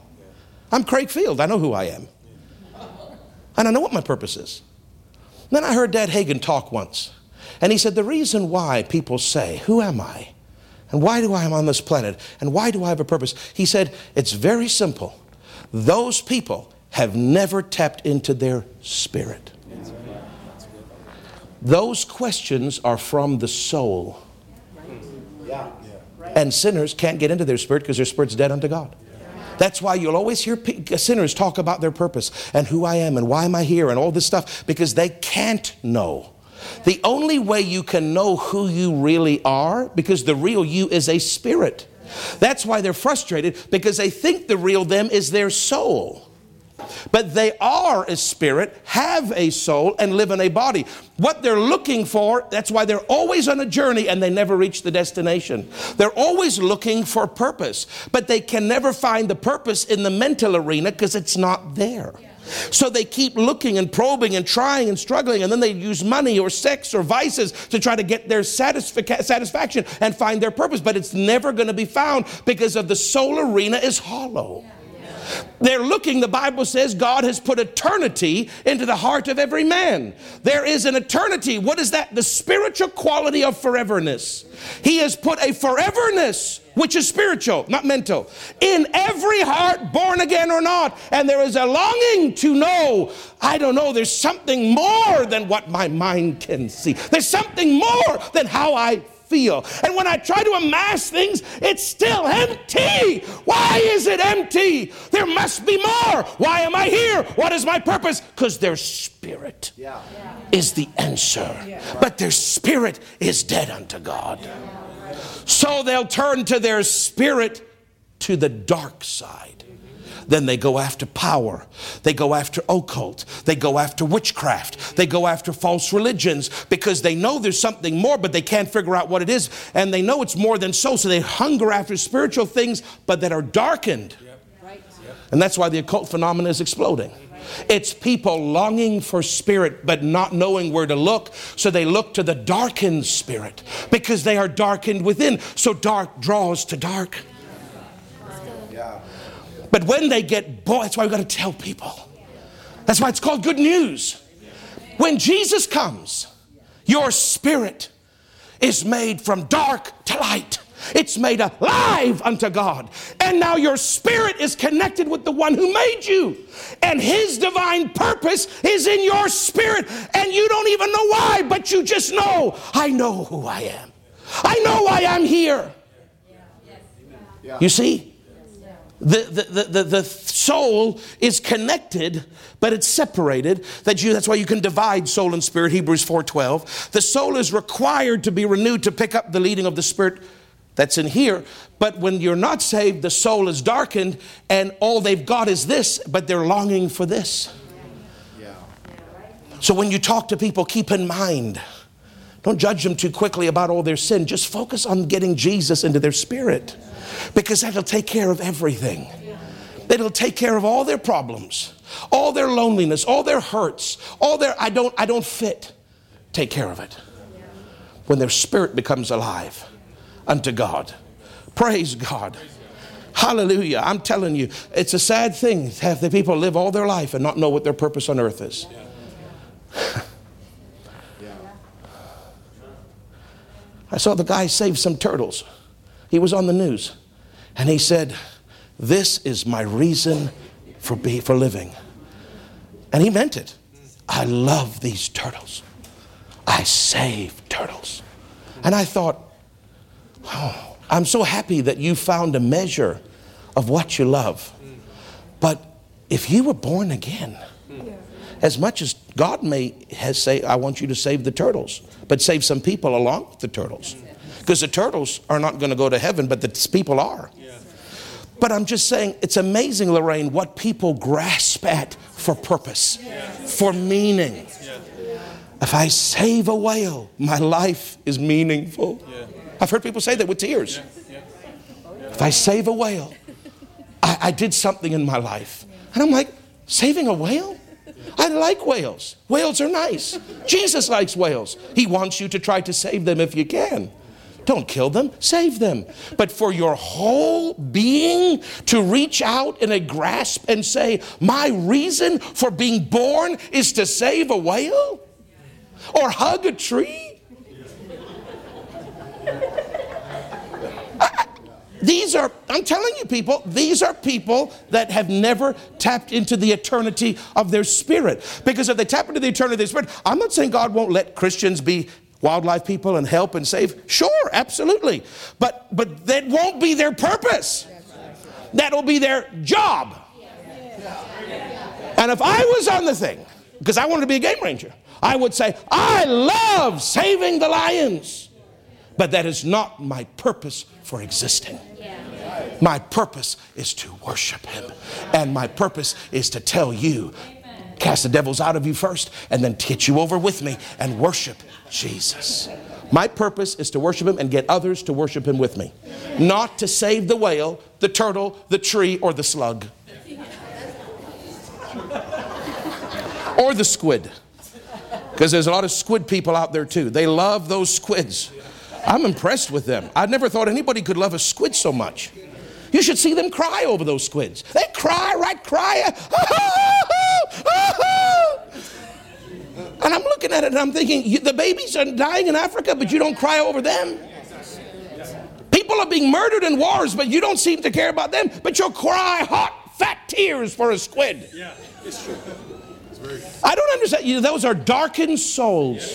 I'm Craig Field. I know who I am. And I know what my purpose is. Then I heard Dad Hagin talk once. And he said, The reason why people say, Who am I? And why do I am on this planet? And why do I have a purpose? He said, It's very simple. Those people have never tapped into their spirit. Those questions are from the soul. And sinners can't get into their spirit because their spirit's dead unto God. That's why you'll always hear sinners talk about their purpose and who I am and why am I here and all this stuff because they can't know. The only way you can know who you really are, because the real you is a spirit. That's why they're frustrated because they think the real them is their soul. But they are a spirit, have a soul, and live in a body. What they're looking for, that's why they're always on a journey and they never reach the destination. They're always looking for purpose, but they can never find the purpose in the mental arena because it's not there. So they keep looking and probing and trying and struggling, and then they use money or sex or vices to try to get their satisfa- satisfaction and find their purpose. But it's never going to be found because of the soul arena is hollow. They're looking, the Bible says God has put eternity into the heart of every man. There is an eternity. What is that? The spiritual quality of foreverness. He has put a foreverness, which is spiritual, not mental, in every heart, born again or not. And there is a longing to know, I don't know, there's something more than what my mind can see. There's something more than how I feel. And when I try to amass things, it's still empty. Why is it empty? There must be more. Why am I here? What is my purpose? Because their spirit yeah. is the answer. Yeah. But their spirit is dead unto God. So they'll turn to their spirit to the dark side. Then they go after power. They go after occult. They go after witchcraft. They go after false religions because they know there's something more, but they can't figure out what it is. And they know it's more than so. So they hunger after spiritual things, but that are darkened. And that's why the occult phenomena is exploding. It's people longing for spirit but not knowing where to look. So they look to the darkened spirit because they are darkened within. So dark draws to dark. But when they get boy, that's why we've got to tell people. That's why it's called good news. When Jesus comes, your spirit is made from dark to light. It's made alive unto God. And now your spirit is connected with the one who made you. And his divine purpose is in your spirit. And you don't even know why, but you just know, I know who I am. I know why I'm here. You see? The, the, the, the, soul is connected but it's separated. That you that's why you can divide soul and spirit hebrews 4.12 the soul is required to be renewed to pick up the leading of the spirit that's in here. But when you're not saved the soul is darkened and all they've got is this but they're longing for this. Yeah. so when you talk to people keep in mind don't judge them too quickly about all their sin just focus on getting jesus into their spirit because that'll take care of everything. It'll take care of all their problems, all their loneliness, all their hurts, all their I don't I don't fit. Take care of it. When their spirit becomes alive unto God. Praise God. Hallelujah. I'm telling you, it's a sad thing to have the people live all their life and not know what their purpose on earth is. I saw the guy save some turtles. He was on the news. And he said, This is my reason for, be, for living. And he meant it. I love these turtles. I save turtles. And I thought, oh, I'm so happy that you found a measure of what you love. But if you were born again, as much as God may has say, I want you to save the turtles, but save some people along with the turtles. Because the turtles are not going to go to heaven, but the people are. But I'm just saying, it's amazing, Lorraine, what people grasp at for purpose, for meaning. If I save a whale, my life is meaningful. I've heard people say that with tears. If I save a whale, I, I did something in my life. And I'm like, saving a whale? I like whales. Whales are nice. Jesus likes whales. He wants you to try to save them if you can. Don't kill them, save them. But for your whole being to reach out in a grasp and say, My reason for being born is to save a whale or hug a tree? These are, I'm telling you, people, these are people that have never tapped into the eternity of their spirit. Because if they tap into the eternity of their spirit, I'm not saying God won't let Christians be wildlife people and help and save? Sure, absolutely. But but that won't be their purpose. That'll be their job. And if I was on the thing, because I wanted to be a game ranger, I would say, I love saving the lions. But that is not my purpose for existing. My purpose is to worship Him. And my purpose is to tell you, cast the devils out of you first, and then get you over with me and worship Jesus. My purpose is to worship him and get others to worship him with me. Not to save the whale, the turtle, the tree, or the slug. or the squid. Because there's a lot of squid people out there too. They love those squids. I'm impressed with them. I never thought anybody could love a squid so much. You should see them cry over those squids. They cry, right? Cry. And I'm looking at it and I'm thinking, the babies are dying in Africa, but you don't cry over them. People are being murdered in wars, but you don't seem to care about them, but you'll cry hot, fat tears for a squid. Yeah, it's true. I don't understand. You know, those are darkened souls.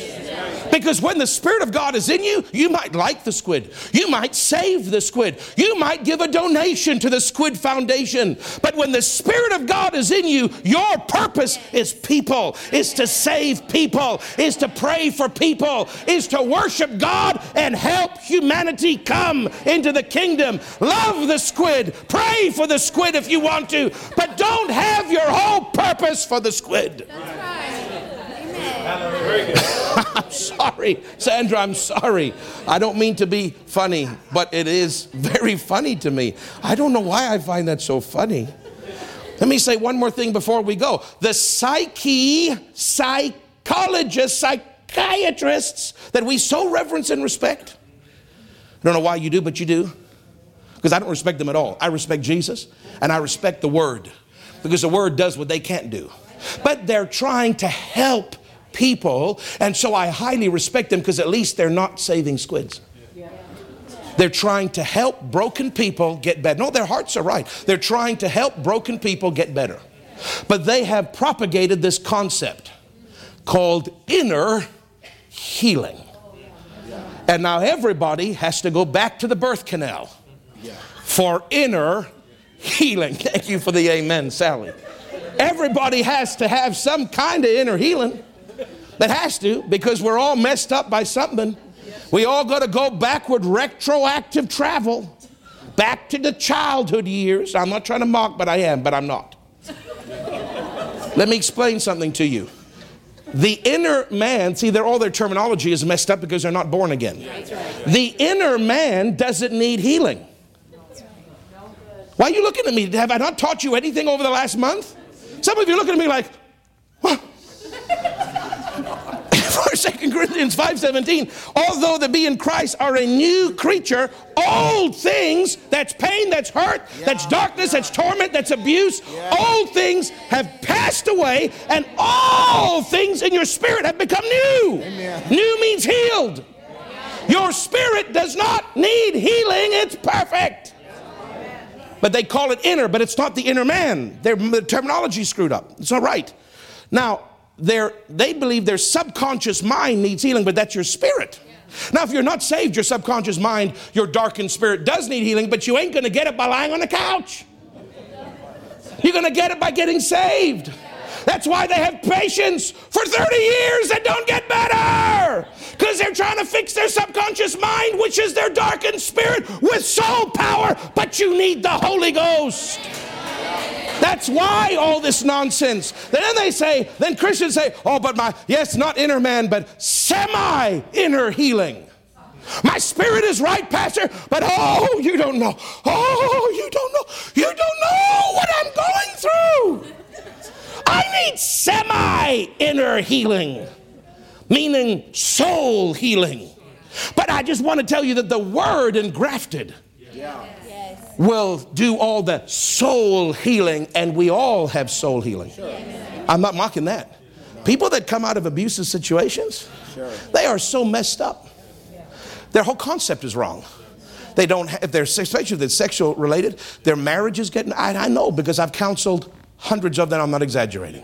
Because when the Spirit of God is in you, you might like the squid. You might save the squid. You might give a donation to the Squid Foundation. But when the Spirit of God is in you, your purpose is people, is to save people, is to pray for people, is to worship God and help humanity come into the kingdom. Love the squid. Pray for the squid if you want to. But don't have your whole purpose for the squid. I'm sorry, Sandra, I'm sorry. I don't mean to be funny, but it is very funny to me. I don't know why I find that so funny. Let me say one more thing before we go. The psyche, psychologists, psychiatrists that we so reverence and respect. I don't know why you do, but you do. Because I don't respect them at all. I respect Jesus and I respect the Word. Because the Word does what they can't do but they're trying to help people. And so I highly respect them because at least they're not saving squids. They're trying to help broken people get better. No, their hearts are right. They're trying to help broken people get better. But they have propagated this concept called inner healing. And now everybody has to go back to the birth canal for inner healing. Thank you for the amen, Sally. Everybody has to have some kind of inner healing. That has to, because we're all messed up by something. We all got to go backward, retroactive travel, back to the childhood years. I'm not trying to mock, but I am, but I'm not. Let me explain something to you. The inner man, see, they're all their terminology is messed up because they're not born again. The inner man doesn't need healing. Why are you looking at me? Have I not taught you anything over the last month? Some of you looking at me like, what? For 2 Corinthians 5:17, although the be in Christ are a new creature, old things, that's pain, that's hurt, yeah. that's darkness, that's torment, that's abuse, yeah. old things have passed away, and all things in your spirit have become new. Amen. New means healed. Your spirit does not need healing, it's perfect. But they call it inner, but it's not the inner man. Their the terminology screwed up. It's not right. Now, they believe their subconscious mind needs healing, but that's your spirit. Now, if you're not saved, your subconscious mind, your darkened spirit does need healing, but you ain't going to get it by lying on the couch. You're going to get it by getting saved. That's why they have patients for 30 years and don't get better. Because they're trying to fix their subconscious mind, which is their darkened spirit, with soul power. But you need the Holy Ghost. That's why all this nonsense. Then they say, then Christians say, oh, but my, yes, not inner man, but semi inner healing. My spirit is right, Pastor, but oh, you don't know. Oh, you don't know. You don't know what I'm going through. Semi inner healing, meaning soul healing. But I just want to tell you that the word engrafted yeah. will do all the soul healing, and we all have soul healing. Sure. I'm not mocking that. People that come out of abusive situations, sure. they are so messed up. Their whole concept is wrong. They don't, have, if they're especially if they're sexual related, their marriage is getting. I, I know because I've counseled Hundreds of them, I'm not exaggerating.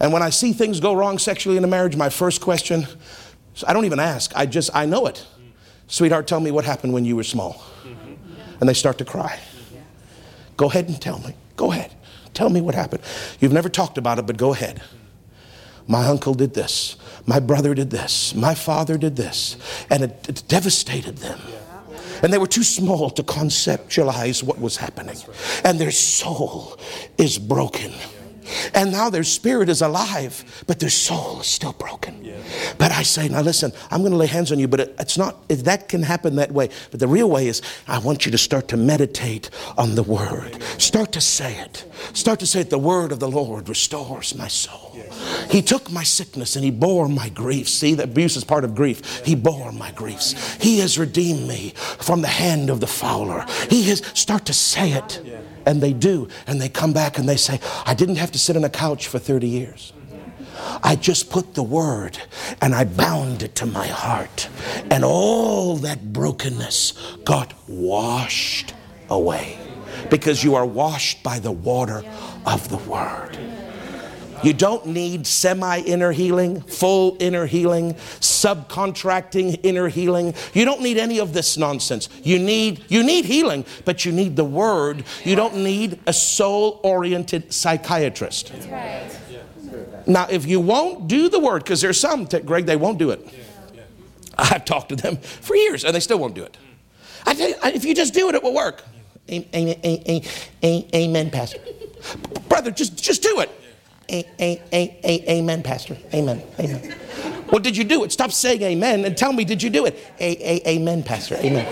And when I see things go wrong sexually in a marriage, my first question, I don't even ask, I just, I know it. Sweetheart, tell me what happened when you were small. And they start to cry. Go ahead and tell me. Go ahead. Tell me what happened. You've never talked about it, but go ahead. My uncle did this. My brother did this. My father did this. And it, it devastated them. And they were too small to conceptualize what was happening. And their soul is broken. And now their spirit is alive, but their soul is still broken. Yeah. But I say, now listen, I'm going to lay hands on you, but it, it's not, it, that can happen that way. But the real way is, I want you to start to meditate on the word. Start to say it. Start to say it. The word of the Lord restores my soul. Yeah. He took my sickness and he bore my griefs. See, the abuse is part of grief. He bore my griefs. He has redeemed me from the hand of the fowler. He has, start to say it. And they do. And they come back and they say, I didn't have to sit on a couch for 30 years. I just put the word and I bound it to my heart. And all that brokenness got washed away because you are washed by the water of the word. You don't need semi inner healing, full inner healing, subcontracting inner healing. You don't need any of this nonsense. You need you need healing, but you need the word. You don't need a soul-oriented psychiatrist. Right. Now, if you won't do the word, because there's some, Greg, they won't do it. I've talked to them for years, and they still won't do it. I tell you, if you just do it, it will work. Amen, amen, Pastor. Brother, just just do it. A, a, a, amen, Pastor. Amen. Amen. Well, did you do it? Stop saying amen and tell me, did you do it? A, a, amen, Pastor. Amen.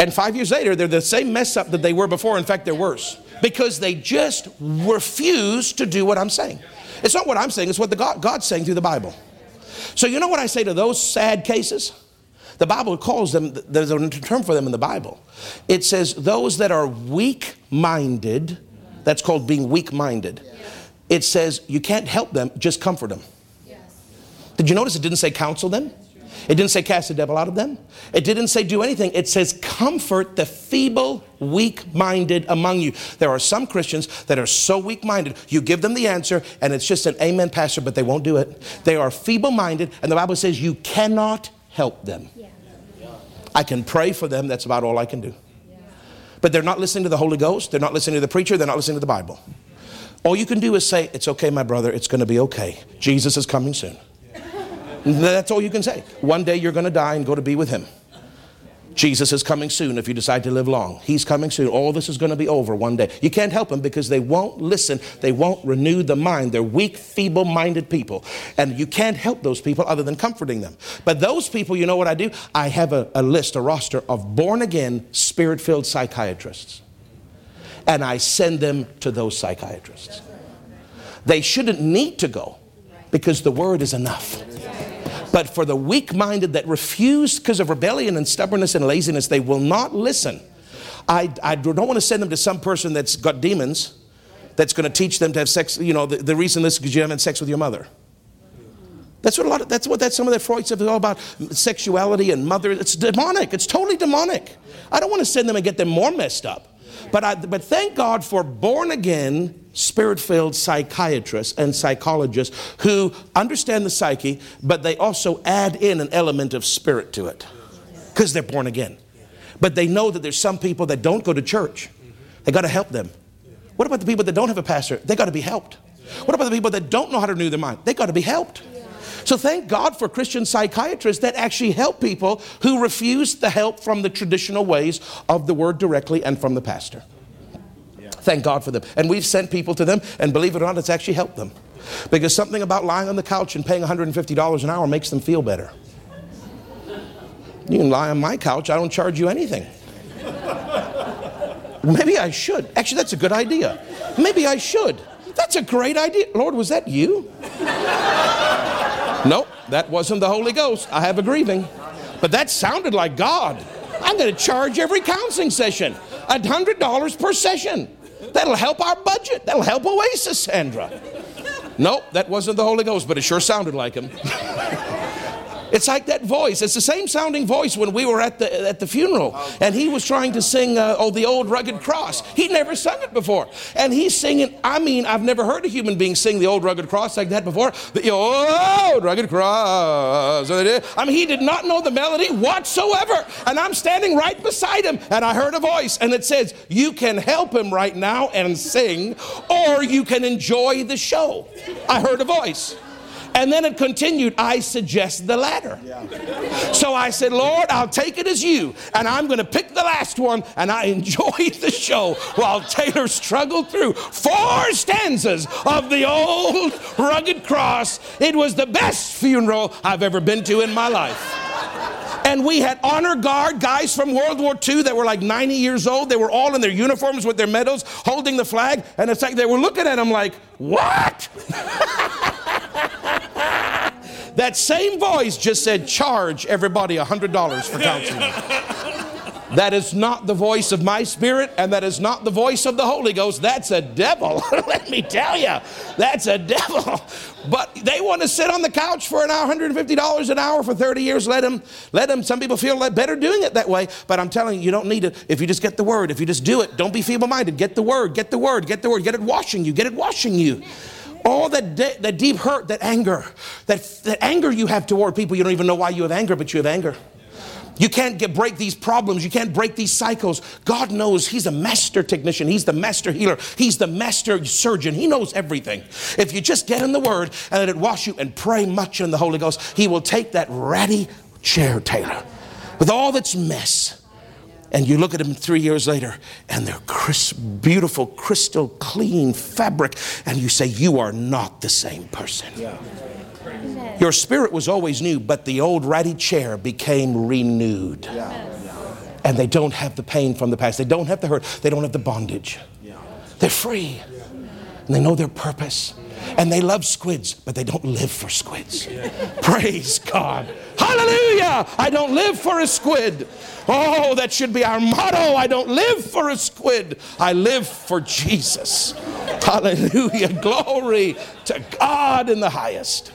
and five years later, they're the same mess up that they were before. In fact, they're worse because they just refuse to do what I'm saying. It's not what I'm saying, it's what the God, God's saying through the Bible. So, you know what I say to those sad cases? The Bible calls them, there's a term for them in the Bible. It says, those that are weak minded that's called being weak minded. It says you can't help them, just comfort them. Did you notice it didn't say counsel them? It didn't say cast the devil out of them. It didn't say do anything. It says comfort the feeble, weak minded among you. There are some Christians that are so weak minded, you give them the answer and it's just an amen, Pastor, but they won't do it. They are feeble minded, and the Bible says you cannot help them. I can pray for them, that's about all I can do. But they're not listening to the Holy Ghost, they're not listening to the preacher, they're not listening to the Bible. All you can do is say, It's okay, my brother, it's going to be okay. Jesus is coming soon. That's all you can say. One day you're going to die and go to be with him. Jesus is coming soon if you decide to live long. He's coming soon. All this is going to be over one day. You can't help them because they won't listen. They won't renew the mind. They're weak, feeble minded people. And you can't help those people other than comforting them. But those people, you know what I do? I have a, a list, a roster of born again, spirit filled psychiatrists. And I send them to those psychiatrists. They shouldn't need to go because the word is enough. But for the weak minded that refuse because of rebellion and stubbornness and laziness, they will not listen. I, I don't want to send them to some person that's got demons that's going to teach them to have sex. You know, the, the reason this is because you haven't sex with your mother. That's what a lot of, that's what that some of that Freud stuff is all about sexuality and mother. It's demonic. It's totally demonic. I don't want to send them and get them more messed up. But, I, but thank God for born again, spirit filled psychiatrists and psychologists who understand the psyche, but they also add in an element of spirit to it because they're born again. But they know that there's some people that don't go to church. They got to help them. What about the people that don't have a pastor? They got to be helped. What about the people that don't know how to renew their mind? They got to be helped. So thank God for Christian psychiatrists that actually help people who refuse the help from the traditional ways of the word directly and from the pastor. Thank God for them. And we've sent people to them, and believe it or not, it's actually helped them. Because something about lying on the couch and paying $150 an hour makes them feel better. You can lie on my couch, I don't charge you anything. Maybe I should. Actually, that's a good idea. Maybe I should. That's a great idea. Lord, was that you? Nope, that wasn't the Holy Ghost. I have a grieving. But that sounded like God. I'm going to charge every counseling session $100 per session. That'll help our budget. That'll help Oasis, Sandra. Nope, that wasn't the Holy Ghost, but it sure sounded like him. It's like that voice. It's the same sounding voice when we were at the, at the funeral. And he was trying to sing, uh, Oh, the old rugged cross. He'd never sung it before. And he's singing, I mean, I've never heard a human being sing the old rugged cross like that before. The old rugged cross. I mean, he did not know the melody whatsoever. And I'm standing right beside him and I heard a voice and it says, You can help him right now and sing, or you can enjoy the show. I heard a voice. And then it continued, I suggest the latter. Yeah. So I said, Lord, I'll take it as you, and I'm going to pick the last one, and I enjoyed the show while Taylor struggled through four stanzas of the old rugged cross. It was the best funeral I've ever been to in my life. And we had honor guard guys from World War II that were like 90 years old. They were all in their uniforms with their medals, holding the flag. And it's like they were looking at him like, What? That same voice just said, charge everybody $100 for counseling. that is not the voice of my spirit, and that is not the voice of the Holy Ghost. That's a devil. Let me tell you, that's a devil. But they want to sit on the couch for an hour, $150 an hour for 30 years. Let them, let them. Some people feel better doing it that way. But I'm telling you, you don't need it. If you just get the word, if you just do it, don't be feeble minded. Get the word, get the word, get the word, get it washing you, get it washing you all that, de- that deep hurt, that anger, that, that anger you have toward people, you don't even know why you have anger, but you have anger. You can't get, break these problems. You can't break these cycles. God knows He's a master technician. He's the master healer. He's the master surgeon. He knows everything. If you just get in the Word and let it wash you and pray much in the Holy Ghost, He will take that ratty chair, Taylor, with all its mess and you look at them three years later and they're crisp, beautiful, crystal clean fabric, and you say, You are not the same person. Yeah. Your spirit was always new, but the old ratty chair became renewed. Yeah. And they don't have the pain from the past. They don't have the hurt. They don't have the bondage. They're free. And they know their purpose. And they love squids, but they don't live for squids. Praise God. Hallelujah. I don't live for a squid. Oh, that should be our motto. I don't live for a squid, I live for Jesus. Hallelujah. Glory to God in the highest.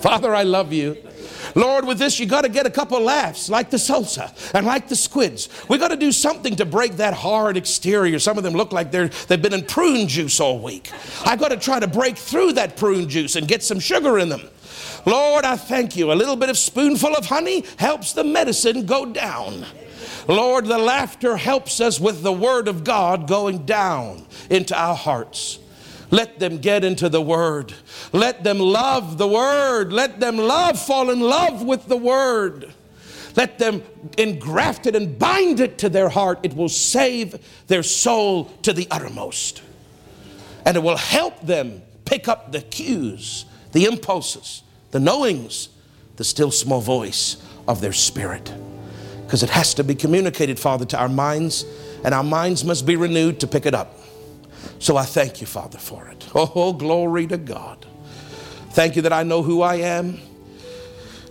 Father, I love you. Lord, with this, you got to get a couple laughs like the salsa and like the squids. We got to do something to break that hard exterior. Some of them look like they're, they've been in prune juice all week. I got to try to break through that prune juice and get some sugar in them. Lord, I thank you. A little bit of spoonful of honey helps the medicine go down. Lord, the laughter helps us with the Word of God going down into our hearts. Let them get into the Word. Let them love the Word. Let them love, fall in love with the Word. Let them engraft it and bind it to their heart. It will save their soul to the uttermost. And it will help them pick up the cues, the impulses, the knowings, the still small voice of their spirit because it has to be communicated, Father, to our minds, and our minds must be renewed to pick it up. So I thank you, Father, for it. Oh, glory to God. Thank you that I know who I am.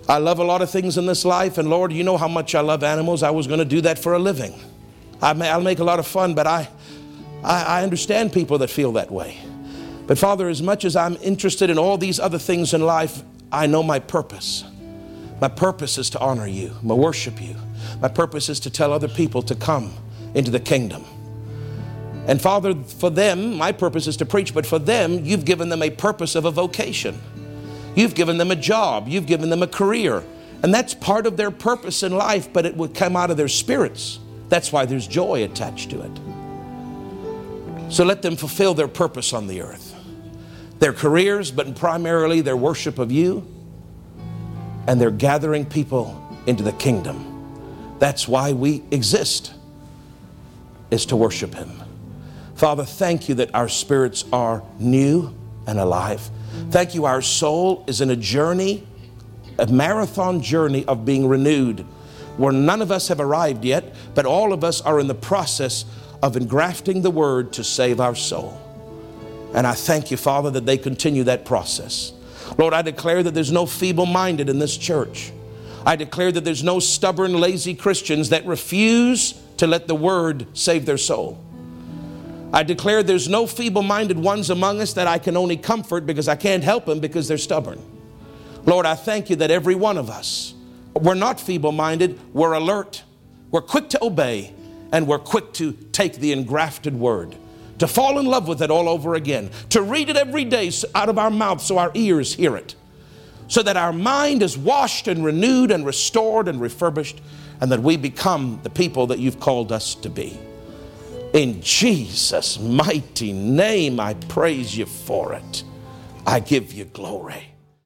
I love a lot of things in this life, and Lord, you know how much I love animals. I was going to do that for a living. I may, I'll make a lot of fun, but I, I, I understand people that feel that way. But Father, as much as I'm interested in all these other things in life, I know my purpose. My purpose is to honor you, to worship you. My purpose is to tell other people to come into the kingdom. And Father, for them, my purpose is to preach, but for them, you've given them a purpose of a vocation. You've given them a job, you've given them a career. And that's part of their purpose in life, but it would come out of their spirits. That's why there's joy attached to it. So let them fulfill their purpose on the earth. Their careers, but primarily their worship of you and they're gathering people into the kingdom. That's why we exist, is to worship Him. Father, thank you that our spirits are new and alive. Thank you, our soul is in a journey, a marathon journey of being renewed, where none of us have arrived yet, but all of us are in the process of engrafting the word to save our soul. And I thank you, Father, that they continue that process. Lord, I declare that there's no feeble minded in this church. I declare that there's no stubborn, lazy Christians that refuse to let the word save their soul. I declare there's no feeble minded ones among us that I can only comfort because I can't help them because they're stubborn. Lord, I thank you that every one of us, we're not feeble minded, we're alert, we're quick to obey, and we're quick to take the engrafted word to fall in love with it all over again, to read it every day out of our mouth so our ears hear it, so that our mind is washed and renewed and restored and refurbished, and that we become the people that you've called us to be. In Jesus' mighty name, I praise you for it. I give you glory.